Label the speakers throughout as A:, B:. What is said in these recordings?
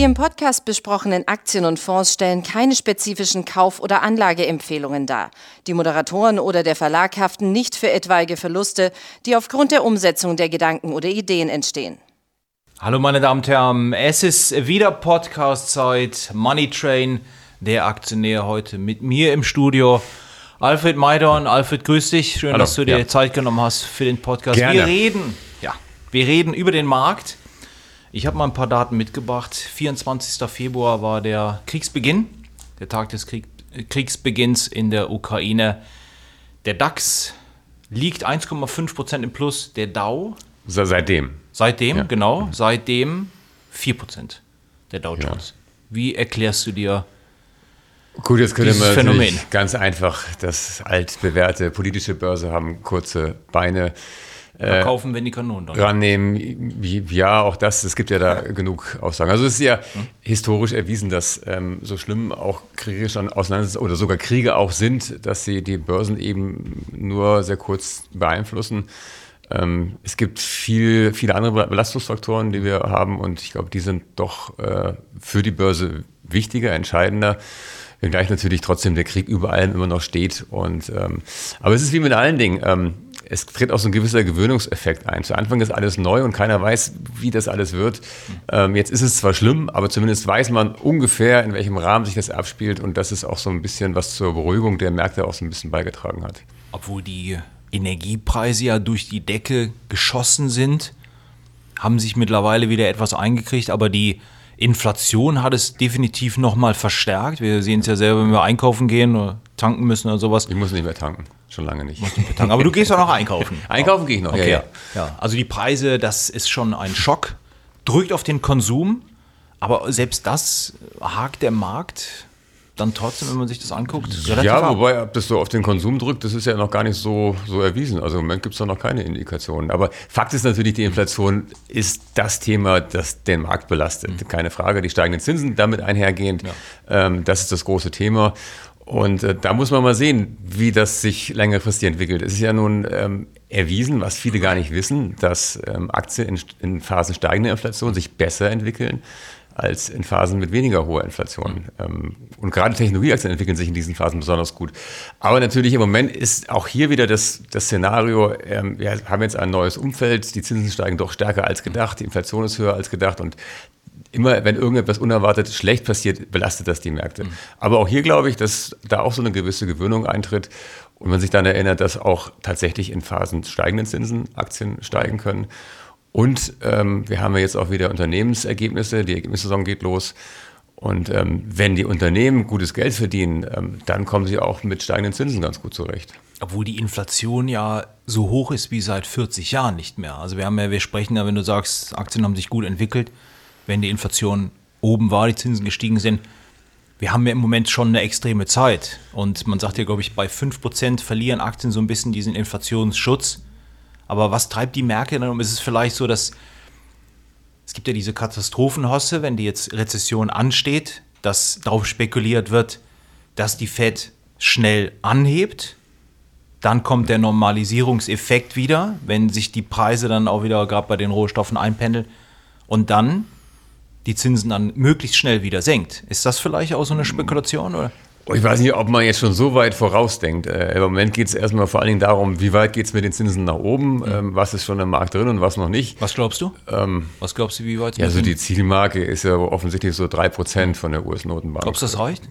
A: Die im Podcast besprochenen Aktien und Fonds stellen keine spezifischen Kauf- oder Anlageempfehlungen dar. Die Moderatoren oder der Verlag haften nicht für etwaige Verluste, die aufgrund der Umsetzung der Gedanken oder Ideen entstehen.
B: Hallo meine Damen und Herren, es ist wieder Podcast-Zeit, Money Train, der Aktionär heute mit mir im Studio. Alfred Maidorn, Alfred, grüß dich. Schön,
C: Hallo,
B: dass du dir
C: ja.
B: Zeit genommen hast für den Podcast.
C: Gerne.
B: Wir reden, ja, wir reden über den Markt. Ich habe mal ein paar Daten mitgebracht. 24. Februar war der Kriegsbeginn, der Tag des Krieg, Kriegsbeginns in der Ukraine. Der DAX liegt 1,5 Prozent im Plus. Der Dow
C: Se- Seitdem.
B: Seitdem,
C: Ja.
B: genau, seitdem 4% der Dow Jones. Wie erklärst du dir
C: Gut, jetzt man natürlich
B: Phänomen.
C: ganz einfach das altbewährte politische Börse haben kurze Beine
B: verkaufen, wenn die Kanonen dann?
C: rannehmen. Ja, auch das, es gibt ja da genug Aussagen. Also es ist ja historisch erwiesen, dass ähm, so schlimm auch kriegerische Auseinandersetzungen oder sogar Kriege auch sind, dass sie die Börsen eben nur sehr kurz beeinflussen. Ähm, es gibt viel, viele andere Belastungsfaktoren, die wir haben und ich glaube, die sind doch äh, für die Börse wichtiger, entscheidender. Wenngleich natürlich trotzdem der Krieg über allem immer noch steht. Und, ähm, aber es ist wie mit allen Dingen. Ähm, es tritt auch so ein gewisser Gewöhnungseffekt ein. Zu Anfang ist alles neu und keiner weiß, wie das alles wird. Ähm, jetzt ist es zwar schlimm, aber zumindest weiß man ungefähr, in welchem Rahmen sich das abspielt. Und das ist auch so ein bisschen was zur Beruhigung der Märkte auch so ein bisschen beigetragen hat.
B: Obwohl die Energiepreise ja durch die Decke geschossen sind, haben sich mittlerweile wieder etwas eingekriegt, aber die Inflation hat es definitiv nochmal verstärkt. Wir sehen es ja selber, wenn wir einkaufen gehen oder tanken müssen oder sowas.
C: Ich muss nicht mehr tanken. Schon lange nicht.
B: Aber du gehst auch noch einkaufen.
C: Einkaufen gehe ich noch,
B: Okay.
C: ja,
B: Ja,
C: ja.
B: Also die Preise, das ist schon ein Schock, drückt auf den Konsum, aber selbst das hakt der Markt dann trotzdem, wenn man sich das anguckt,
C: Ja,
B: ab.
C: wobei, ob das so auf den Konsum drückt, das ist ja noch gar nicht so, so erwiesen. Also im Moment gibt es da noch keine Indikationen. Aber Fakt ist natürlich, die Inflation ist das Thema, das den Markt belastet. Keine Frage. Die steigenden Zinsen damit einhergehend, ähm, das ist das große Thema. Und äh, da muss man mal sehen, wie das sich längerfristig entwickelt. Es ist ja nun ähm, erwiesen, was viele gar nicht wissen, dass ähm, Aktien in, in Phasen steigender Inflation sich besser entwickeln als in Phasen mit weniger hoher Inflation. Ähm, Und gerade Technologieaktien entwickeln sich in diesen Phasen besonders gut. Aber natürlich im Moment ist auch hier wieder das, das Szenario, ähm, wir haben jetzt ein neues Umfeld, die Zinsen steigen doch stärker als gedacht, die Inflation ist höher als gedacht und immer wenn irgendetwas unerwartet schlecht passiert, belastet das die Märkte. Aber auch hier glaube ich, dass da auch so eine gewisse Gewöhnung eintritt und man sich dann erinnert, dass auch tatsächlich in Phasen steigenden Zinsen Aktien steigen können. Und ähm, wir haben ja jetzt auch wieder Unternehmensergebnisse, die Ergebnissaison geht los. Und ähm, wenn die Unternehmen gutes Geld verdienen, ähm, dann kommen sie auch mit steigenden Zinsen ganz gut zurecht.
B: Obwohl die Inflation ja so hoch ist wie seit 40 Jahren nicht mehr. Also wir haben ja, wir sprechen ja, wenn du sagst, Aktien haben sich gut entwickelt, wenn die Inflation oben war, die Zinsen gestiegen sind. Wir haben ja im Moment schon eine extreme Zeit. Und man sagt ja, glaube ich, bei 5% verlieren Aktien so ein bisschen diesen Inflationsschutz. Aber was treibt die Märkte dann um? Ist es vielleicht so, dass es gibt ja diese Katastrophenhosse, wenn die jetzt Rezession ansteht, dass darauf spekuliert wird, dass die Fed schnell anhebt. Dann kommt der Normalisierungseffekt wieder, wenn sich die Preise dann auch wieder gerade bei den Rohstoffen einpendeln. Und dann die Zinsen dann möglichst schnell wieder senkt. Ist das vielleicht auch so eine Spekulation? Oder?
C: Oh, Ich weiß nicht, ob man jetzt schon so weit vorausdenkt. Äh, Im Moment geht es erstmal vor allen Dingen darum, wie weit geht es mit den Zinsen nach oben, ähm, was ist schon im Markt drin und was noch nicht.
B: Was glaubst du? Was glaubst du, wie weit?
C: Ja, so die Zielmarke ist ja offensichtlich so 3% von der US-Notenbank.
B: Glaubst du, das reicht?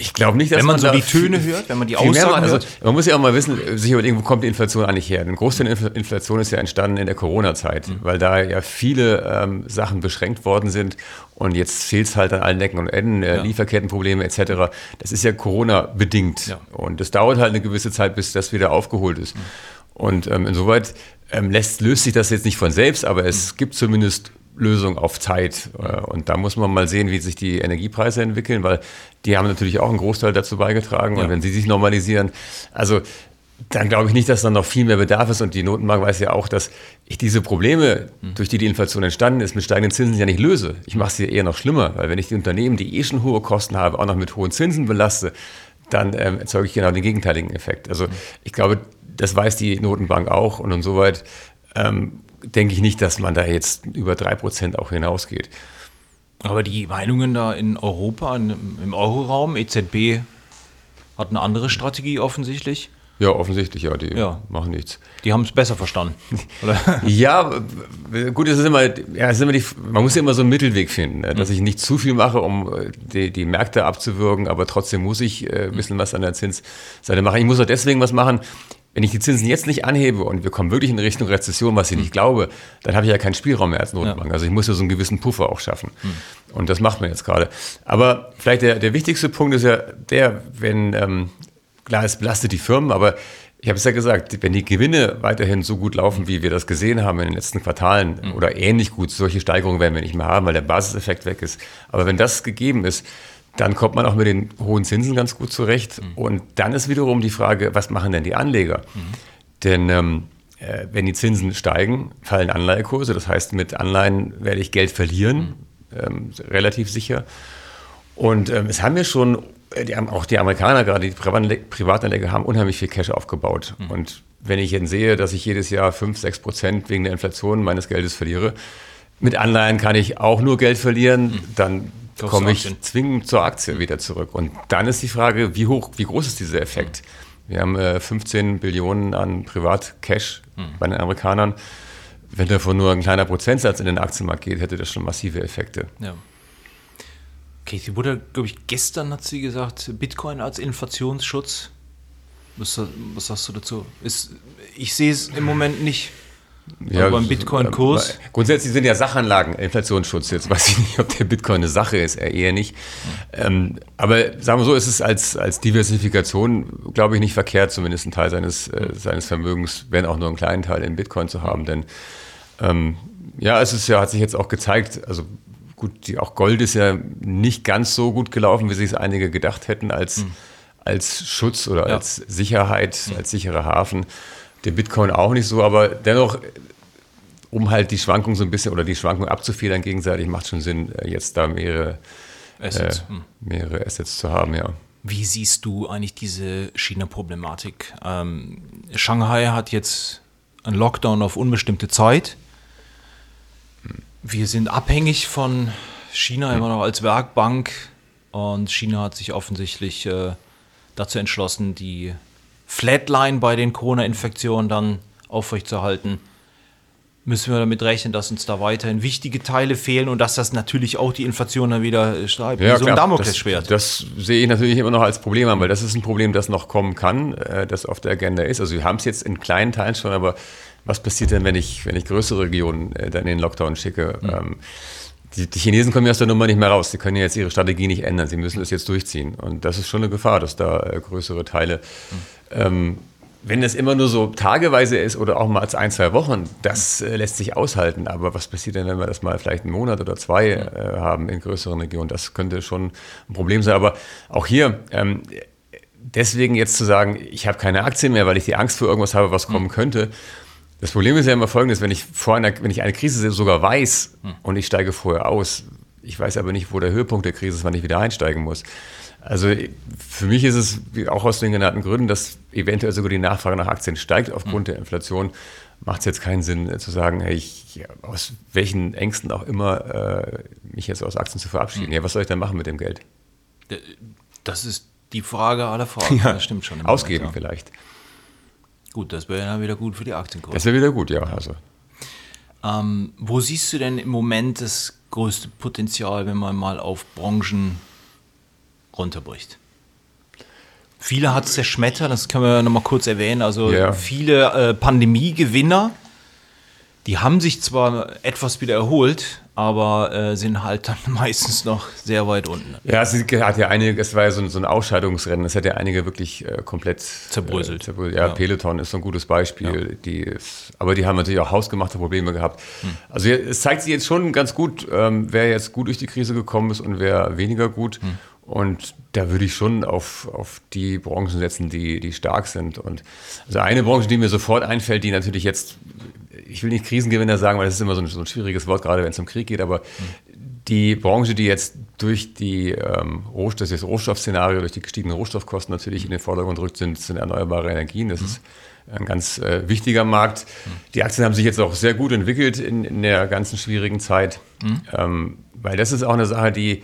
C: Ich glaube nicht, dass
B: Wenn man so
C: da
B: die Töne
C: viel-
B: hört, wenn man die Aussagen hört?
C: Also, man muss ja auch mal wissen, sich überlegen, wo kommt die Inflation eigentlich her? Ein Großteil der Infl- Inflation ist ja entstanden in der Corona-Zeit,
B: Mhm.
C: weil da ja viele ähm, Sachen beschränkt worden sind und jetzt fehlt es halt an allen Ecken und Enden, äh,
B: Ja.
C: Lieferkettenprobleme etc. Das ist ja Corona-bedingt
B: Ja.
C: und das dauert halt eine gewisse Zeit, bis das wieder aufgeholt ist.
B: Mhm.
C: Und ähm, insoweit ähm, lässt, löst sich das jetzt nicht von selbst, aber
B: Mhm.
C: es gibt zumindest Lösung auf Zeit. Äh, Und da muss man mal sehen, wie sich die Energiepreise entwickeln, weil die haben natürlich auch einen Großteil dazu beigetragen.
B: Ja.
C: Und wenn sie sich normalisieren, also dann glaube ich nicht, dass dann noch viel mehr Bedarf ist. Und die Notenbank weiß ja auch, dass ich diese Probleme,
B: Hm.
C: durch die die Inflation entstanden ist, mit steigenden Zinsen ja nicht löse. Ich mache sie eher noch schlimmer, weil wenn ich die Unternehmen, die eh schon hohe Kosten haben, auch noch mit hohen Zinsen belaste, dann ähm, erzeuge ich genau den gegenteiligen Effekt. Also ich glaube, das weiß die Notenbank auch. Und insoweit ähm, denke ich nicht, dass man da jetzt über drei Prozent auch hinausgeht.
B: Aber die Meinungen da in Europa, im Euroraum, EZB hat eine andere Strategie offensichtlich.
C: Ja, offensichtlich, ja, die ja. machen nichts.
B: Die haben es besser verstanden.
C: ja, gut, es ist immer, ja, es ist immer die, man muss ja immer so einen Mittelweg finden, ne? dass mhm. ich nicht zu viel mache, um äh, die, die Märkte abzuwürgen, aber trotzdem muss ich äh, ein bisschen was an der Zinsseite machen. Ich muss auch deswegen was machen, wenn ich die Zinsen jetzt nicht anhebe und wir kommen wirklich in Richtung Rezession, was ich nicht mhm. glaube, dann habe ich ja keinen Spielraum mehr als Notenbank. Ja. Also ich muss ja so einen gewissen Puffer auch schaffen. Mhm. Und das macht man jetzt gerade. Aber vielleicht der, der wichtigste Punkt ist ja der, wenn, ähm, klar, es belastet die Firmen, aber ich habe es ja gesagt, wenn die Gewinne weiterhin so gut laufen, wie wir das gesehen haben in den letzten Quartalen mhm. oder ähnlich gut, solche Steigerungen werden wir nicht mehr haben, weil der Basiseffekt weg ist. Aber wenn das gegeben ist, dann kommt man auch mit den hohen Zinsen ganz gut zurecht. Mhm. Und dann ist wiederum die Frage, was machen denn die Anleger? Mhm. Denn ähm, äh, wenn die Zinsen steigen, fallen Anleihekurse. Das heißt, mit Anleihen werde ich Geld verlieren, mhm. ähm, relativ sicher. Und ähm, es haben ja schon, äh, die, auch die Amerikaner, gerade die Privatanleger, haben unheimlich viel Cash aufgebaut. Mhm. Und wenn ich jetzt sehe, dass ich jedes Jahr 5, 6 Prozent wegen der Inflation meines Geldes verliere, mit Anleihen kann ich auch nur Geld verlieren, mhm. dann komme ich zwingend zur Aktie wieder zurück. Und dann ist die Frage, wie hoch, wie groß ist dieser Effekt? Wir haben äh, 15 Billionen an Privat-Cash mhm. bei den Amerikanern. Wenn davon nur ein kleiner Prozentsatz in den Aktienmarkt geht, hätte das schon massive Effekte.
B: Ja. Sie wurde, glaube ich, gestern hat sie gesagt, Bitcoin als Inflationsschutz. Was, was sagst du dazu? Ist, ich sehe es im Moment nicht. Ja, beim Bitcoin-Kurs?
C: Grundsätzlich sind ja Sachanlagen Inflationsschutz. Jetzt weiß ich nicht, ob der Bitcoin eine Sache ist, eher nicht. Ähm, aber sagen wir so, ist es als, als Diversifikation, glaube ich, nicht verkehrt, zumindest einen Teil seines, äh, seines Vermögens, wenn auch nur einen kleinen Teil in Bitcoin zu haben. Denn ähm, ja, es ist ja, hat sich jetzt auch gezeigt, also gut, die, auch Gold ist ja nicht ganz so gut gelaufen, wie sich es einige gedacht hätten, als, mhm. als Schutz oder ja. als Sicherheit, mhm. als sicherer Hafen der Bitcoin auch nicht so, aber dennoch, um halt die Schwankung so ein bisschen oder die Schwankung abzufedern gegenseitig, macht schon Sinn, äh, jetzt da mehrere Assets, äh, hm. mehrere Assets zu haben, ja.
B: Wie siehst du eigentlich diese China-Problematik? Ähm, Shanghai hat jetzt einen Lockdown auf unbestimmte Zeit. Wir sind abhängig von China immer noch als Werkbank und China hat sich offensichtlich äh, dazu entschlossen, die Flatline bei den Corona-Infektionen dann aufrechtzuerhalten, müssen wir damit rechnen, dass uns da weiterhin wichtige Teile fehlen und dass das natürlich auch die Inflation dann wieder schreibt.
C: Ja, so ein Damoklesschwert. Das, das, sehe ich natürlich immer noch als Problem an, weil das ist ein Problem, das noch kommen kann, äh, das auf der Agenda ist. Also wir haben es jetzt in kleinen Teilen schon, aber was passiert denn, wenn ich, wenn ich größere Regionen äh, dann in den Lockdown schicke? Mhm. Ähm, die, die, Chinesen kommen ja aus der Nummer nicht mehr raus. Sie können ja jetzt ihre Strategie nicht ändern. Sie müssen es jetzt durchziehen. Und das ist schon eine Gefahr, dass da äh, größere Teile mhm ähm, wenn das immer nur so tageweise ist oder auch mal als ein, zwei Wochen, das äh, lässt sich aushalten. Aber was passiert denn, wenn wir das mal vielleicht einen Monat oder zwei äh, haben in größeren Regionen? Das könnte schon ein Problem sein. Aber auch hier, ähm, deswegen jetzt zu sagen, ich habe keine Aktien mehr, weil ich die Angst vor irgendwas habe, was kommen hm. könnte. Das Problem ist ja immer folgendes, wenn ich vor einer, wenn ich eine Krise sogar weiß hm. und ich steige vorher aus, ich weiß aber nicht, wo der Höhepunkt der Krise ist, wann ich wieder einsteigen muss. Also für mich ist es auch aus den genannten Gründen, dass eventuell sogar die Nachfrage nach Aktien steigt aufgrund mhm. der Inflation. Macht es jetzt keinen Sinn äh, zu sagen, hey, ich, aus welchen Ängsten auch immer äh, mich jetzt aus Aktien zu verabschieden. Mhm. Ja, was soll ich dann machen mit dem Geld?
B: Das ist die Frage aller Fragen.
C: Ja, das stimmt schon. Ausgeben Moment, ja. vielleicht.
B: Gut, das wäre dann wieder gut für die Aktienkurse.
C: Das wäre wieder gut, ja. Also.
B: Ähm, wo siehst du denn im Moment das größte Potenzial, wenn man mal auf Branchen runterbricht. Viele hat es zerschmettert, das können wir nochmal kurz erwähnen. Also yeah. viele äh, Pandemiegewinner, die haben sich zwar etwas wieder erholt, aber äh, sind halt dann meistens noch sehr weit unten.
C: Ja, es hat ja einige, es war ja so ein, so ein Ausscheidungsrennen, es hat ja einige wirklich äh, komplett
B: zerbröselt.
C: Äh, zerbröselt. Ja, ja, Peloton ist so ein gutes Beispiel. Ja. Die, aber die haben natürlich auch hausgemachte Probleme gehabt. Hm. Also es zeigt sich jetzt schon ganz gut, ähm, wer jetzt gut durch die Krise gekommen ist und wer weniger gut. Hm. Und da würde ich schon auf, auf die Branchen setzen, die, die stark sind. Und also eine Branche, die mir sofort einfällt, die natürlich jetzt, ich will nicht Krisengewinner sagen, weil das ist immer so ein, so ein schwieriges Wort, gerade wenn es um Krieg geht, aber die Branche, die jetzt durch die ähm, Rohstoff, das Rohstoffszenario, durch die gestiegenen Rohstoffkosten natürlich in den Vordergrund rückt, sind, sind erneuerbare Energien. Das mhm. ist ein ganz äh, wichtiger Markt. Mhm. Die Aktien haben sich jetzt auch sehr gut entwickelt in, in der ganzen schwierigen Zeit, mhm. ähm, weil das ist auch eine Sache, die,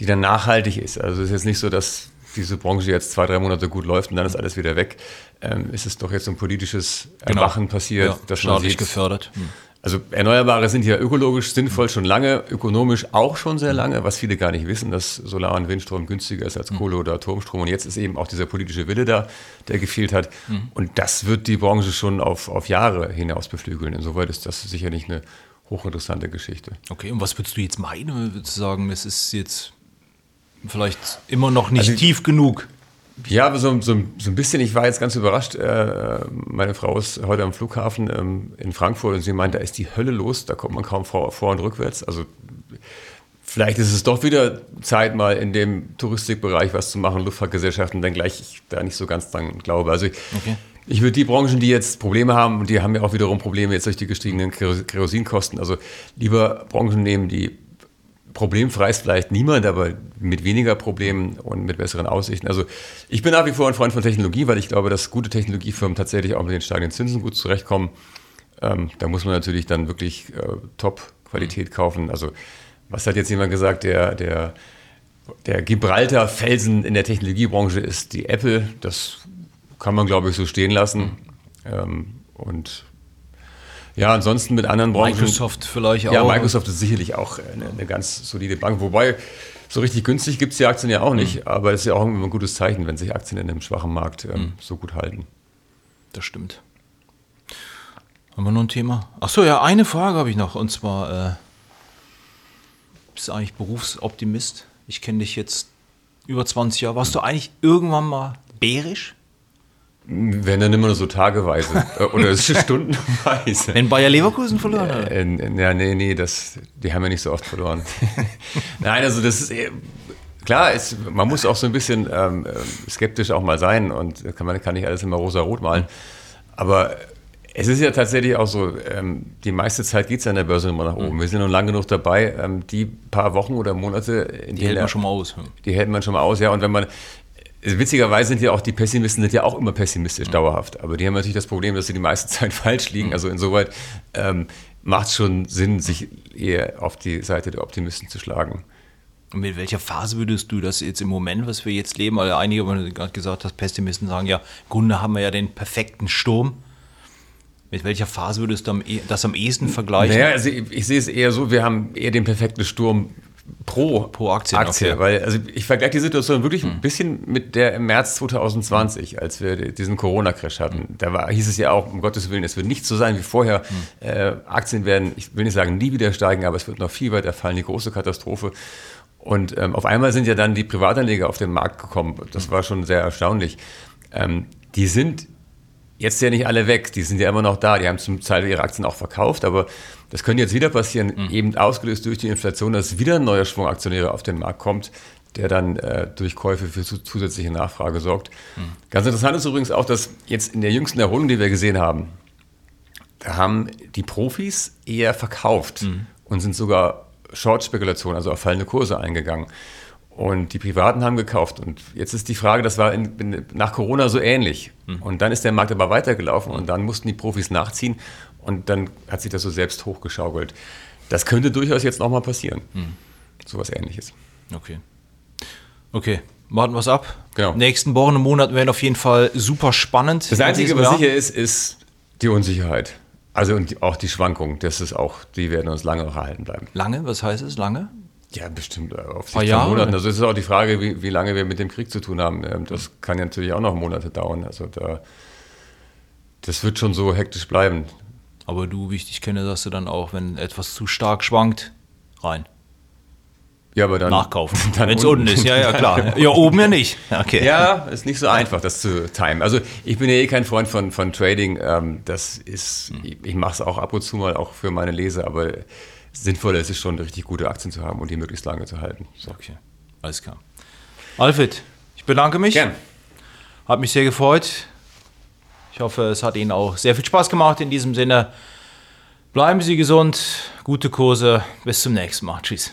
C: die dann nachhaltig ist. Also es ist jetzt nicht so, dass diese Branche jetzt zwei, drei Monate gut läuft und dann ist alles wieder weg. Ähm, ist es doch jetzt so ein politisches genau. Erwachen genau. passiert, ja,
B: dass man sieht, gefördert.
C: Hm. Also Erneuerbare sind ja ökologisch sinnvoll schon lange, ökonomisch auch schon sehr lange, was viele gar nicht wissen, dass Solar- und Windstrom günstiger ist als hm. Kohle- oder Atomstrom. Und jetzt ist eben auch dieser politische Wille da, der gefehlt hat. Und das wird die Branche schon auf, auf Jahre hinaus beflügeln. Insoweit ist das sicherlich eine hochinteressante Geschichte.
B: Okay, und was würdest du jetzt meinen? Würdest du sagen, es ist jetzt vielleicht immer noch nicht also, tief genug?
C: Ja, so, so, so ein bisschen. Ich war jetzt ganz überrascht. Äh, meine Frau ist heute am Flughafen ähm, in Frankfurt und sie meint, da ist die Hölle los, da kommt man kaum vor, vor und rückwärts. Also vielleicht ist es doch wieder Zeit, mal in dem Touristikbereich was zu machen, Luftfahrtgesellschaften, wenngleich ich da nicht so ganz dran glaube. Also okay. ich würde die Branchen, die jetzt Probleme haben, und die haben ja auch wiederum Probleme jetzt durch die gestiegenen Kerosinkosten, also lieber Branchen nehmen, die problemfrei ist vielleicht niemand, aber mit weniger Problemen und mit besseren Aussichten. Also ich bin nach wie vor ein Freund von Technologie, weil ich glaube, dass gute Technologiefirmen tatsächlich auch mit den steigenden Zinsen gut zurechtkommen. Ähm, da muss man natürlich dann wirklich äh, Top-Qualität kaufen. Also was hat jetzt jemand gesagt, der, der, der Gibraltar-Felsen in der Technologiebranche ist die Apple. Das kann man, glaube ich, so stehen lassen. Ähm, und ja, ansonsten mit anderen
B: Branchen. Microsoft vielleicht
C: auch. Ja, Microsoft ist sicherlich auch eine, eine ganz solide Bank. Wobei, so richtig günstig gibt es die Aktien ja auch nicht. Mhm. Aber es ist ja auch ein gutes Zeichen, wenn sich Aktien in einem schwachen Markt ähm, mhm. so gut halten.
B: Das stimmt. Haben wir noch ein Thema? Achso, ja, eine Frage habe ich noch. Und zwar, äh, bist du eigentlich Berufsoptimist? Ich kenne dich jetzt über 20 Jahre. Warst du eigentlich irgendwann mal bärisch?
C: Wenn dann immer nur so tageweise äh, oder stundenweise.
B: Wenn Bayer Leverkusen verloren hat?
C: Äh, ja, nee, nee, das, die haben ja nicht so oft verloren. Nein, also das ist klar, es, man muss auch so ein bisschen ähm, skeptisch auch mal sein und kann man kann nicht alles immer rosa-rot malen. Aber es ist ja tatsächlich auch so, ähm, die meiste Zeit geht es an der Börse immer nach oben. Mhm. Wir sind nun lange genug dabei, ähm, die paar Wochen oder Monate,
B: in die hält man schon mal aus.
C: Die hält man schon mal aus, ja. Und wenn man, witzigerweise sind ja auch die Pessimisten sind ja auch immer pessimistisch mhm. dauerhaft. Aber die haben natürlich das Problem, dass sie die meiste Zeit falsch liegen. Mhm. Also insoweit ähm, macht es schon Sinn, sich eher auf die Seite der Optimisten zu schlagen.
B: Und mit welcher Phase würdest du das jetzt im Moment, was wir jetzt leben, weil einige, wenn du gerade gesagt hast, Pessimisten sagen ja, im Grunde haben wir ja den perfekten Sturm. Mit welcher Phase würdest du das am ehesten vergleichen?
C: Naja, also ich, ich sehe es eher so, wir haben eher den perfekten Sturm pro, pro Aktie. Aktie okay. Weil also ich vergleiche die Situation wirklich hm. ein bisschen mit der im März 2020, als wir diesen Corona-Crash hatten. Hm. Da war, hieß es ja auch, um Gottes Willen, es wird nicht so sein wie vorher. Hm. Äh, Aktien werden, ich will nicht sagen, nie wieder steigen, aber es wird noch viel weiter fallen, die große Katastrophe. Und ähm, auf einmal sind ja dann die Privatanleger auf den Markt gekommen. Das hm. war schon sehr erstaunlich. Ähm, die sind jetzt ja nicht alle weg, die sind ja immer noch da, die haben zum Teil ihre Aktien auch verkauft, aber das könnte jetzt wieder passieren, mhm. eben ausgelöst durch die Inflation, dass wieder ein neuer Schwung Aktionäre auf den Markt kommt, der dann äh, durch Käufe für zusätzliche Nachfrage sorgt. Mhm. Ganz interessant ist übrigens auch, dass jetzt in der jüngsten Erholung, die wir gesehen haben, da haben die Profis eher verkauft mhm. und sind sogar Short-Spekulationen, also auf fallende Kurse eingegangen. Und die Privaten haben gekauft. Und jetzt ist die Frage, das war in, in, nach Corona so ähnlich. Mhm. Und dann ist der Markt aber weitergelaufen und dann mussten die Profis nachziehen und dann hat sich das so selbst hochgeschaukelt. Das könnte durchaus jetzt nochmal passieren. Mhm. So was ähnliches.
B: Okay. Okay, warten wir es ab. Genau. Nächsten Wochen und Monaten werden auf jeden Fall super spannend.
C: Das Einzige, was sicher ist, ist die Unsicherheit. Also und auch die Schwankungen, das ist auch, die werden uns lange noch erhalten bleiben.
B: Lange? Was heißt es? Lange?
C: Ja, bestimmt äh, auf Sicht von Monaten. Also es ist auch die Frage, wie, wie lange wir mit dem Krieg zu tun haben. Ähm, das kann ja natürlich auch noch Monate dauern. Also da, das wird schon so hektisch bleiben.
B: Aber du, wie ich dich kenne, sagst du dann auch, wenn etwas zu stark schwankt, rein.
C: Ja, aber dann.
B: Nachkaufen. Wenn es unten ist, ja, ja, klar. Ja, oben ja nicht.
C: Okay. Ja, ist nicht so einfach, das zu timen. Also, ich bin ja eh kein Freund von, von Trading. Ähm, das ist, hm. ich mache es auch ab und zu mal auch für meine Leser, aber sinnvoller ist es schon, richtig gute Aktien zu haben und die möglichst lange zu halten.
B: So. Okay, alles klar. Alfred, ich bedanke mich.
C: Gern.
B: Hat mich sehr gefreut. Ich hoffe, es hat Ihnen auch sehr viel Spaß gemacht. In diesem Sinne, bleiben Sie gesund, gute Kurse. Bis zum nächsten Mal. Tschüss.